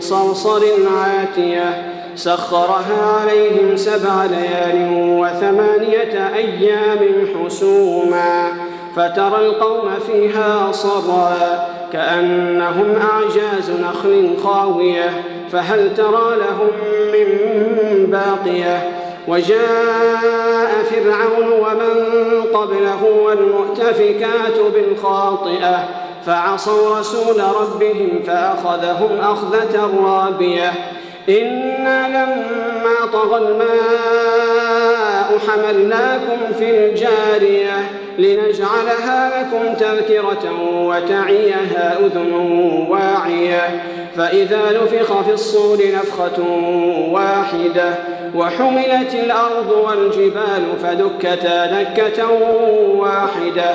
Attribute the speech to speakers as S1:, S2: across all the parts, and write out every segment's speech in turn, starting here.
S1: صرصر عاتية سخرها عليهم سبع ليال وثمانية أيام حسوما فترى القوم فيها صرا كأنهم أعجاز نخل خاوية فهل ترى لهم من باقية؟ وجاء فرعون ومن قبله والمؤتفكات بالخاطئة فعصوا رسول ربهم فأخذهم أخذة رابية. إنا لما طغى الماء حملناكم في الجارية لنجعلها لكم تذكرة وتعيها أذن واعية. فإذا نفخ في الصور نفخة واحدة وحملت الأرض والجبال فدكتا دكة واحدة.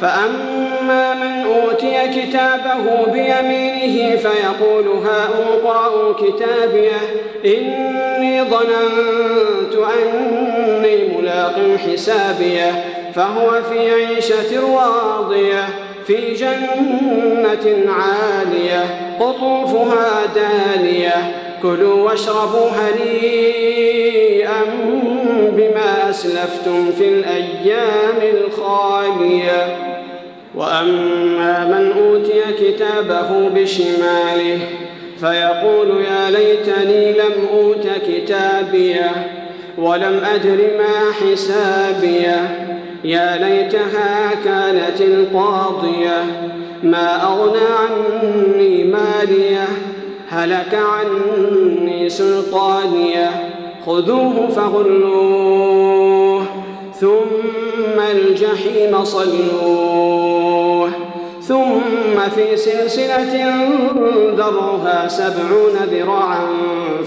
S1: فأما من أوتي كتابه بيمينه فيقول هاؤم اقرءوا كتابيه إني ظننت أني ملاق حسابيه فهو في عيشة راضية في جنة عالية قطوفها دانية. كلوا واشربوا هنيئا بما أسلفتم في الأيام الخالية. وأما من أوتي كتابه بشماله فيقول يا ليتني لم أوت كتابيه ولم أدر ما حسابيه. يا ليتها كانت القاضية. ما أغنى عني مالية هلك عني سلطانية. خذوه فغلوه ثم الجحيم صلوه. ثم في سلسلة ذرها سبعون ذراعا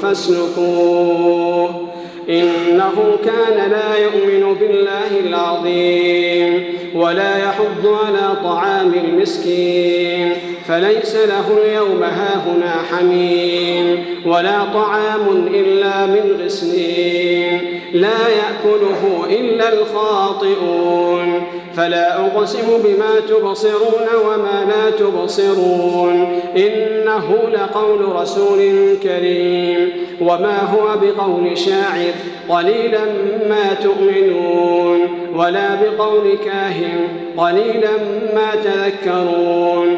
S1: فاسلكوه. إنه كان لا يؤمن بالله العظيم ولا يحض على طعام المسكين. فليس له اليوم هاهنا حميم ولا طعام إلا من غسلين لا يأكله إلا الخاطئون فلا أقسم بما تبصرون وما لا تبصرون إنه لقول رسول كريم وما هو بقول شاعر قليلا ما تؤمنون ولا بقول كاهن قليلا ما تذكرون